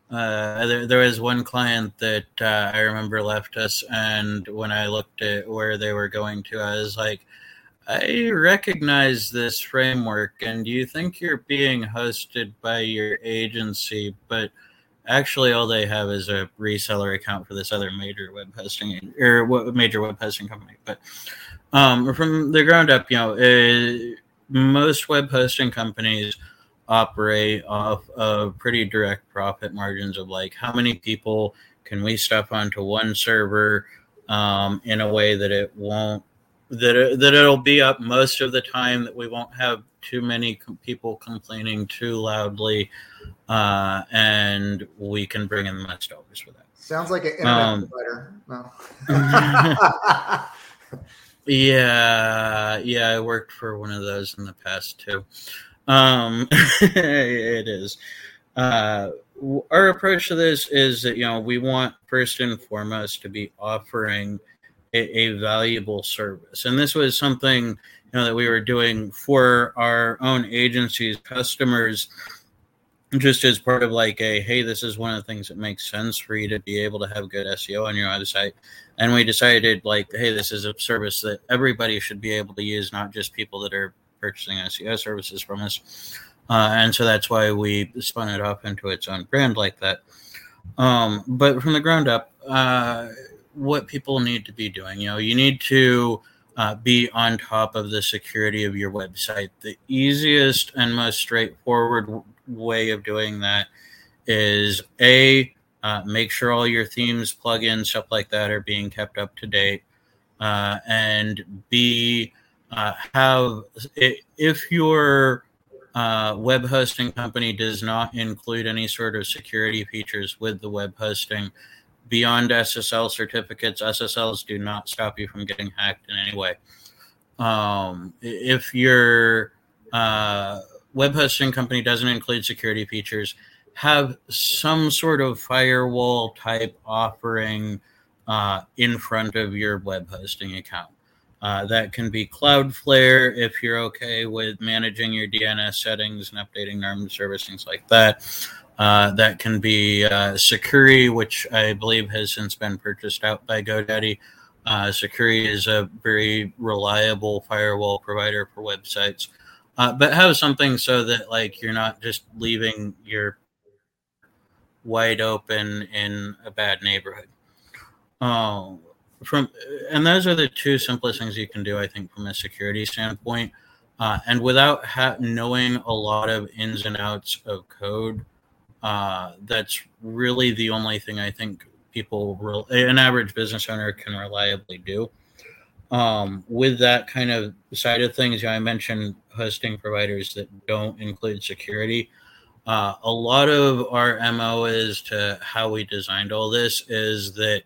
uh, there, there was one client that uh, I remember left us, and when I looked at where they were going to, I was like, I recognize this framework, and you think you're being hosted by your agency, but actually all they have is a reseller account for this other major web hosting or major web hosting company. But um, from the ground up, you know, uh, most web hosting companies operate off of pretty direct profit margins of like how many people can we stuff onto one server um, in a way that it won't that it, that it'll be up most of the time that we won't have too many com- people complaining too loudly uh, and we can bring in less dollars for that. Sounds like an internet um, provider. No. yeah yeah i worked for one of those in the past too. Um, it is. Uh, our approach to this is that you know we want first and foremost to be offering a, a valuable service. And this was something you know that we were doing for our own agencies, customers, just as part of like a hey, this is one of the things that makes sense for you to be able to have good SEO on your website. And we decided like, hey, this is a service that everybody should be able to use, not just people that are purchasing SEO services from us. Uh, and so that's why we spun it off into its own brand like that. Um, but from the ground up, uh, what people need to be doing. You know, you need to uh, be on top of the security of your website. The easiest and most straightforward way of doing that is a uh, make sure all your themes, plugins, stuff like that are being kept up to date, uh, and b uh, have if your uh, web hosting company does not include any sort of security features with the web hosting beyond SSL certificates, SSLs do not stop you from getting hacked in any way. Um, if your uh, web hosting company doesn't include security features, have some sort of firewall type offering uh, in front of your web hosting account. Uh, that can be Cloudflare if you're okay with managing your DNS settings and updating norm service, things like that. Uh, that can be uh, Sucuri, which I believe has since been purchased out by GoDaddy. Uh, Sucuri is a very reliable firewall provider for websites, uh, but have something so that like you're not just leaving your wide open in a bad neighborhood. Uh, from and those are the two simplest things you can do, I think, from a security standpoint. Uh, and without ha- knowing a lot of ins and outs of code, uh, that's really the only thing I think people, re- an average business owner, can reliably do. Um, with that kind of side of things, I mentioned hosting providers that don't include security. Uh, a lot of our MO is to how we designed all this is that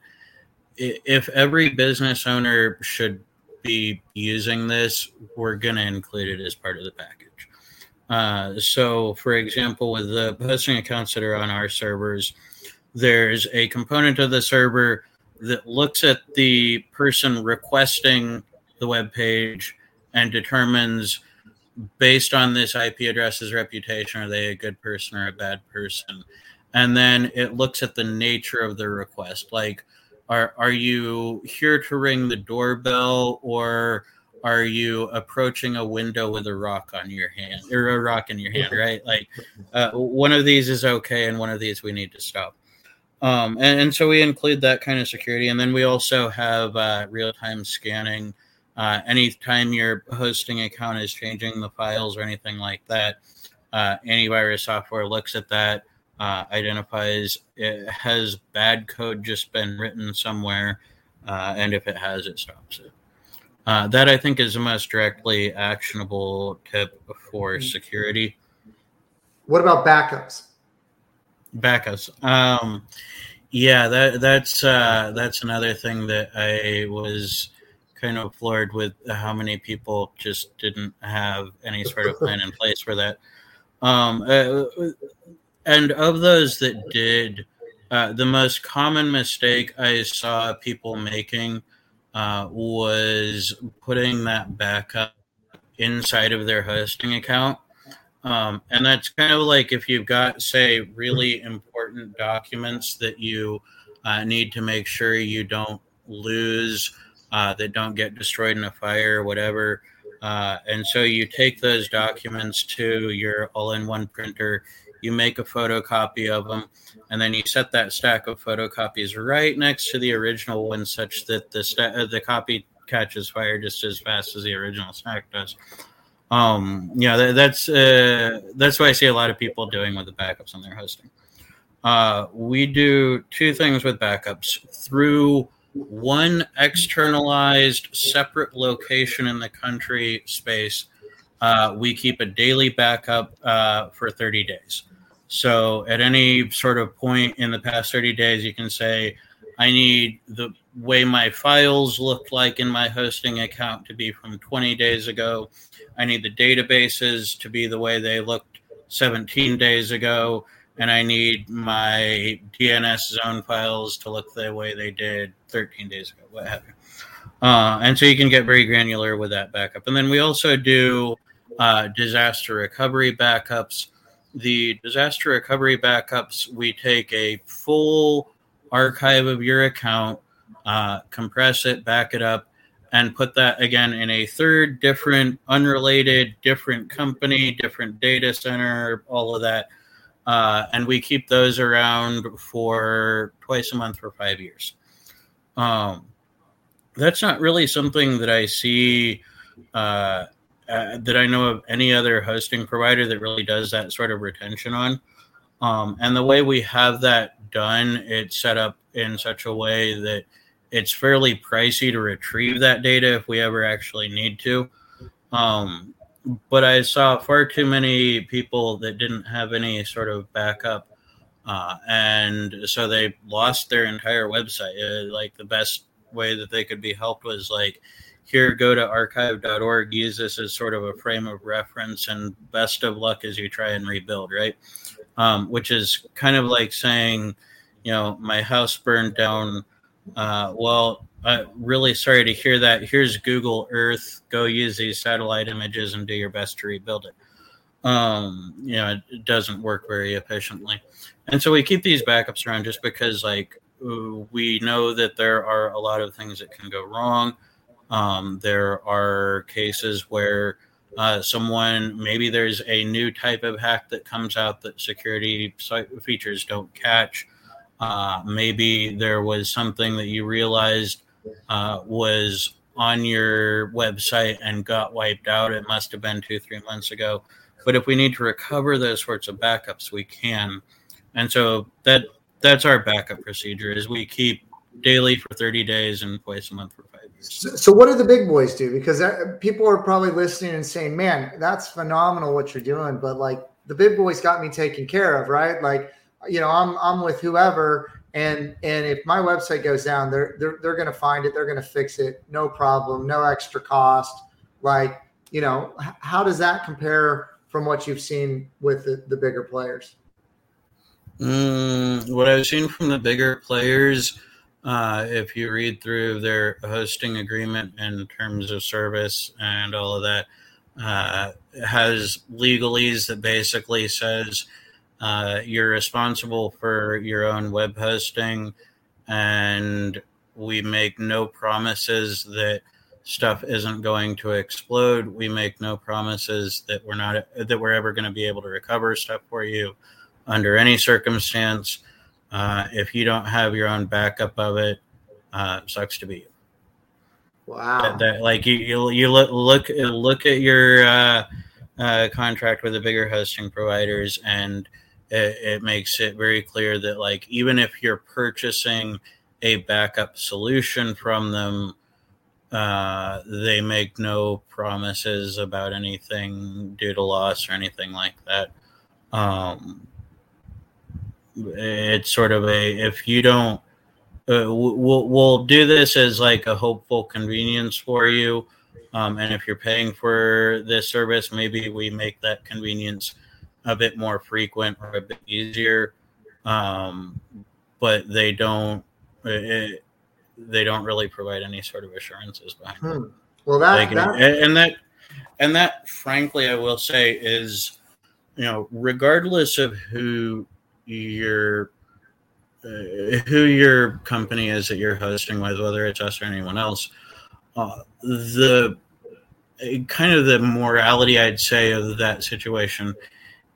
if every business owner should be using this, we're going to include it as part of the package. Uh, so, for example, with the hosting accounts that are on our servers, there's a component of the server that looks at the person requesting the web page and determines based on this IP address's reputation, are they a good person or a bad person? And then it looks at the nature of the request. Like, are are you here to ring the doorbell or are you approaching a window with a rock on your hand or a rock in your hand, right? Like uh, one of these is okay, and one of these we need to stop. Um, and, and, so we include that kind of security, and then we also have uh, real time scanning. Uh, anytime your hosting account is changing the files or anything like that, uh, antivirus software looks at that, uh, identifies it has bad code just been written somewhere, uh, and if it has, it stops it. Uh, that I think is the most directly actionable tip for mm-hmm. security. What about backups? Backups. Um, yeah, that that's uh, that's another thing that I was kind of floored with how many people just didn't have any sort of plan in place for that. Um, uh, and of those that did, uh, the most common mistake I saw people making uh, was putting that backup inside of their hosting account. Um, and that's kind of like if you've got, say, really important documents that you uh, need to make sure you don't lose, uh, that don't get destroyed in a fire or whatever. Uh, and so you take those documents to your all in one printer, you make a photocopy of them, and then you set that stack of photocopies right next to the original one, such that the uh, the copy catches fire just as fast as the original stack does. Um, yeah, that, that's uh, that's what I see a lot of people doing with the backups on their hosting. Uh, we do two things with backups through one externalized separate location in the country space. Uh, we keep a daily backup uh, for 30 days. So at any sort of point in the past 30 days, you can say, I need the way my files looked like in my hosting account to be from 20 days ago. I need the databases to be the way they looked 17 days ago. And I need my DNS zone files to look the way they did 13 days ago, what have you. Uh, and so you can get very granular with that backup. And then we also do uh, disaster recovery backups the disaster recovery backups, we take a full archive of your account, uh, compress it, back it up, and put that again in a third different, unrelated, different company, different data center, all of that. Uh, and we keep those around for twice a month for five years. Um, that's not really something that I see uh, uh, that I know of any other hosting provider that really does that sort of retention on. Um, and the way we have that done, it's set up in such a way that it's fairly pricey to retrieve that data if we ever actually need to. Um, but I saw far too many people that didn't have any sort of backup. Uh, and so they lost their entire website. Uh, like the best way that they could be helped was like, here go to archive.org use this as sort of a frame of reference and best of luck as you try and rebuild right? Um, which is kind of like saying you know my house burned down uh, well uh, really sorry to hear that. Here's google earth. Go use these satellite images and do your best to rebuild it. Um, you know it, it doesn't work very efficiently. And so we keep these backups around just because like we know that there are a lot of things that can go wrong um, there are cases where uh, someone maybe there's a new type of hack that comes out that security features don't catch. Uh, maybe there was something that you realized uh, was on your website and got wiped out. It must have been two, three months ago. But if we need to recover those sorts of backups, we can. And so that that's our backup procedure is we keep daily for 30 days and twice a month for so, what do the big boys do? Because that, people are probably listening and saying, "Man, that's phenomenal what you're doing," but like the big boys got me taken care of, right? Like, you know, I'm I'm with whoever, and and if my website goes down, they're they're they're gonna find it, they're gonna fix it, no problem, no extra cost. Like, you know, how does that compare from what you've seen with the, the bigger players? Mm, what I've seen from the bigger players, uh, if you read through their hosting agreement in terms of service and all of that, uh, has legalese that basically says uh, you're responsible for your own web hosting, and we make no promises that stuff isn't going to explode. We make no promises that we're not that we're ever going to be able to recover stuff for you under any circumstance. Uh, if you don't have your own backup of it, uh, sucks to be you. Wow. That, that, like you, you, you look look look at your uh, uh, contract with the bigger hosting providers, and it, it makes it very clear that like even if you're purchasing a backup solution from them, uh, they make no promises about anything due to loss or anything like that. Um, it's sort of a if you don't uh, we'll we'll do this as like a hopeful convenience for you. Um, and if you're paying for this service maybe we make that convenience a bit more frequent or a bit easier. Um, but they don't it, uh, they don't really provide any sort of assurances behind hmm. it well that, that and that and that frankly i will say is you know regardless of who your uh, who your company is that you're hosting with, whether it's us or anyone else, uh, the kind of the morality I'd say of that situation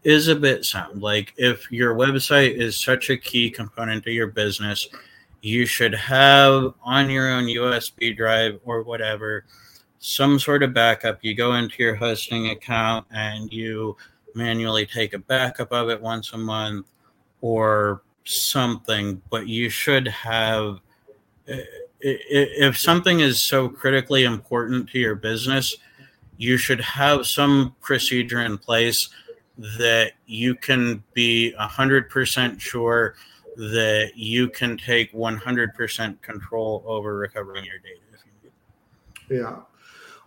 is a bit sound. Like if your website is such a key component to your business, you should have on your own USB drive or whatever some sort of backup. You go into your hosting account and you manually take a backup of it once a month or something, but you should have. If something is so critically important to your business, you should have some procedure in place that you can be 100% sure that you can take 100% control over recovering your data. Yeah.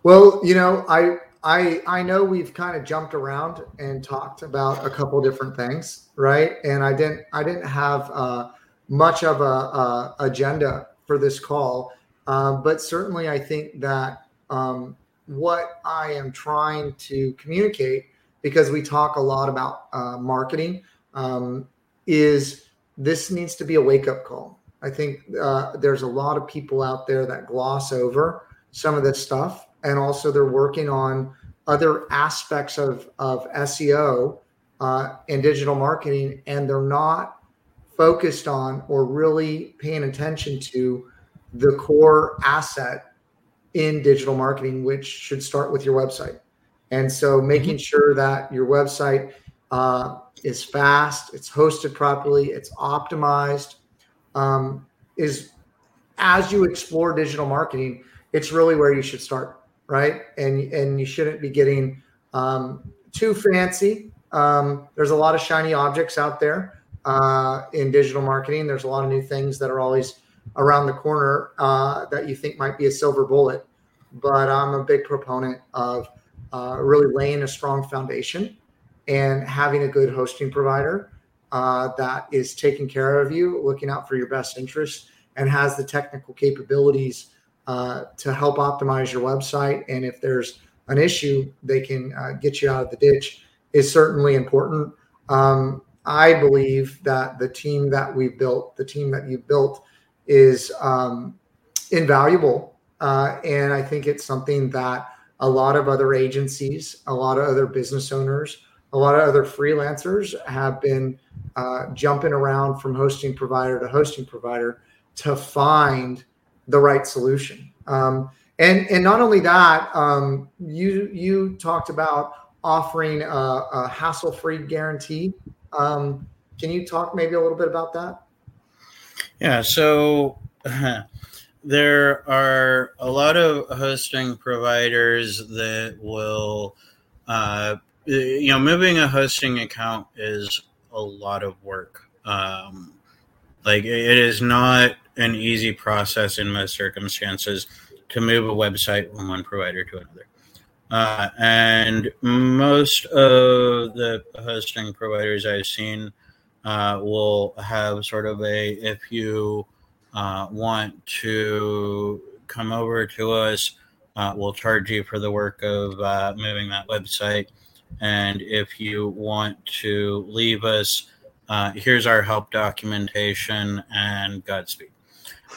Well, you know, I I I know we've kind of jumped around and talked about a couple different things, right? And I didn't I didn't have uh, much of a, a, agenda for this call, uh, but certainly I think that um, what I am trying to communicate, because we talk a lot about uh, marketing, um, is this needs to be a wake up call. I think uh, there's a lot of people out there that gloss over some of this stuff and also they're working on other aspects of, of SEO uh, and digital marketing, and they're not focused on or really paying attention to the core asset in digital marketing, which should start with your website. And so making mm-hmm. sure that your website uh, is fast, it's hosted properly, it's optimized, um, is as you explore digital marketing, it's really where you should start right? And and you shouldn't be getting um, too fancy. Um, there's a lot of shiny objects out there uh, in digital marketing. There's a lot of new things that are always around the corner uh, that you think might be a silver bullet. But I'm a big proponent of uh, really laying a strong foundation and having a good hosting provider uh, that is taking care of you, looking out for your best interests, and has the technical capabilities uh, to help optimize your website. And if there's an issue, they can uh, get you out of the ditch is certainly important. Um, I believe that the team that we built, the team that you built, is um, invaluable. Uh, and I think it's something that a lot of other agencies, a lot of other business owners, a lot of other freelancers have been uh, jumping around from hosting provider to hosting provider to find the right solution. Um, and and not only that, um, you you talked about offering a, a hassle-free guarantee. Um, can you talk maybe a little bit about that? Yeah. So. there are a lot of hosting providers that will uh, you know, moving a hosting account is a lot of work. Um, like it is not an easy process in most circumstances to move a website from one provider to another. Uh, and most of the hosting providers I've seen uh, will have sort of a if you uh, want to come over to us, uh, we'll charge you for the work of uh, moving that website. And if you want to leave us, uh, here's our help documentation and Godspeed.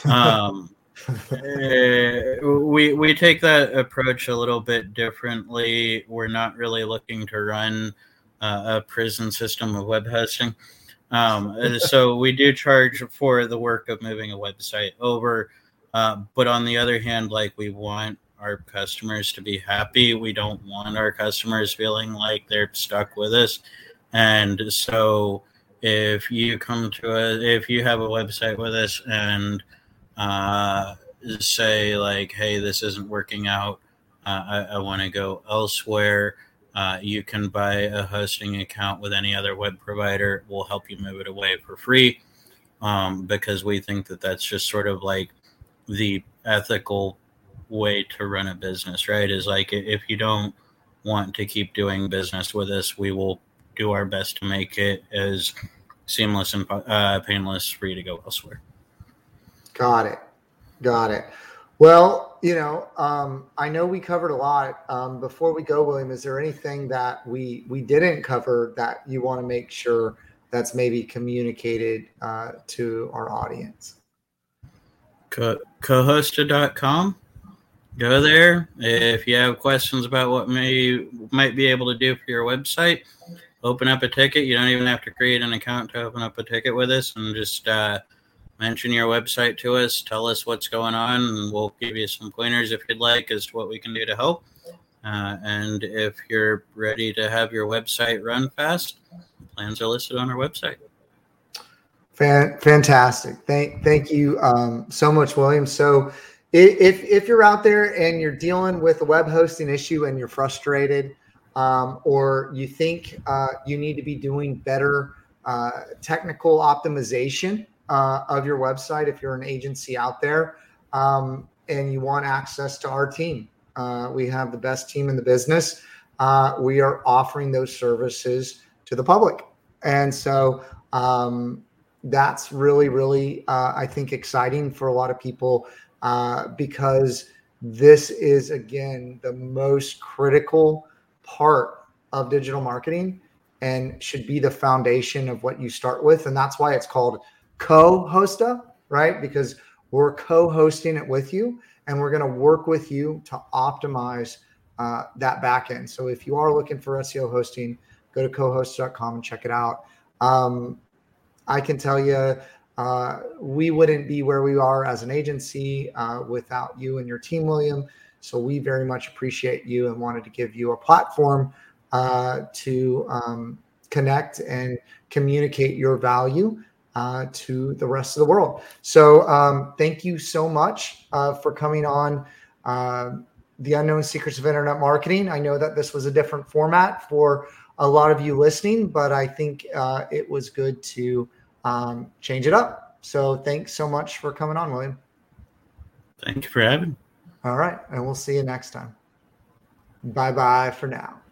Um, uh, we we take that approach a little bit differently. We're not really looking to run uh, a prison system of web hosting. Um, so we do charge for the work of moving a website over, uh, but on the other hand, like we want our customers to be happy. We don't want our customers feeling like they're stuck with us, and so if you come to us, if you have a website with us and uh, say like, "Hey, this isn't working out. Uh, I, I want to go elsewhere." Uh, you can buy a hosting account with any other web provider. We'll help you move it away for free um, because we think that that's just sort of like the ethical way to run a business, right? Is like if you don't want to keep doing business with us, we will do our best to make it as seamless and uh, painless for you to go elsewhere. Got it. Got it. Well, you know, um, I know we covered a lot. Um, before we go, William, is there anything that we we didn't cover that you want to make sure that's maybe communicated uh, to our audience? Co- cohosta.com. Go there if you have questions about what may might be able to do for your website. Open up a ticket. You don't even have to create an account to open up a ticket with us, and just uh, mention your website to us, tell us what's going on, and we'll give you some pointers if you'd like as to what we can do to help. Uh, and if you're ready to have your website run fast, plans are listed on our website. Fantastic. Thank, thank you um, so much, William. So, if, if you're out there and you're dealing with a web hosting issue and you're frustrated, um, or you think uh, you need to be doing better uh, technical optimization uh, of your website if you're an agency out there um, and you want access to our team. Uh, we have the best team in the business. Uh, we are offering those services to the public. And so um, that's really, really, uh, I think, exciting for a lot of people uh, because this is, again, the most critical part of digital marketing and should be the foundation of what you start with. And that's why it's called co-hosta, right? Because we're co-hosting it with you, and we're going to work with you to optimize uh, that backend. So if you are looking for SEO hosting, go to cohosta.com and check it out. Um, I can tell you, uh, we wouldn't be where we are as an agency uh, without you and your team, William. So we very much appreciate you and wanted to give you a platform uh, to um, connect and communicate your value uh, to the rest of the world. So um, thank you so much uh, for coming on uh, the unknown secrets of internet marketing. I know that this was a different format for a lot of you listening, but I think uh, it was good to um, change it up. So thanks so much for coming on, William. Thank you for having. All right, and we'll see you next time. Bye bye for now.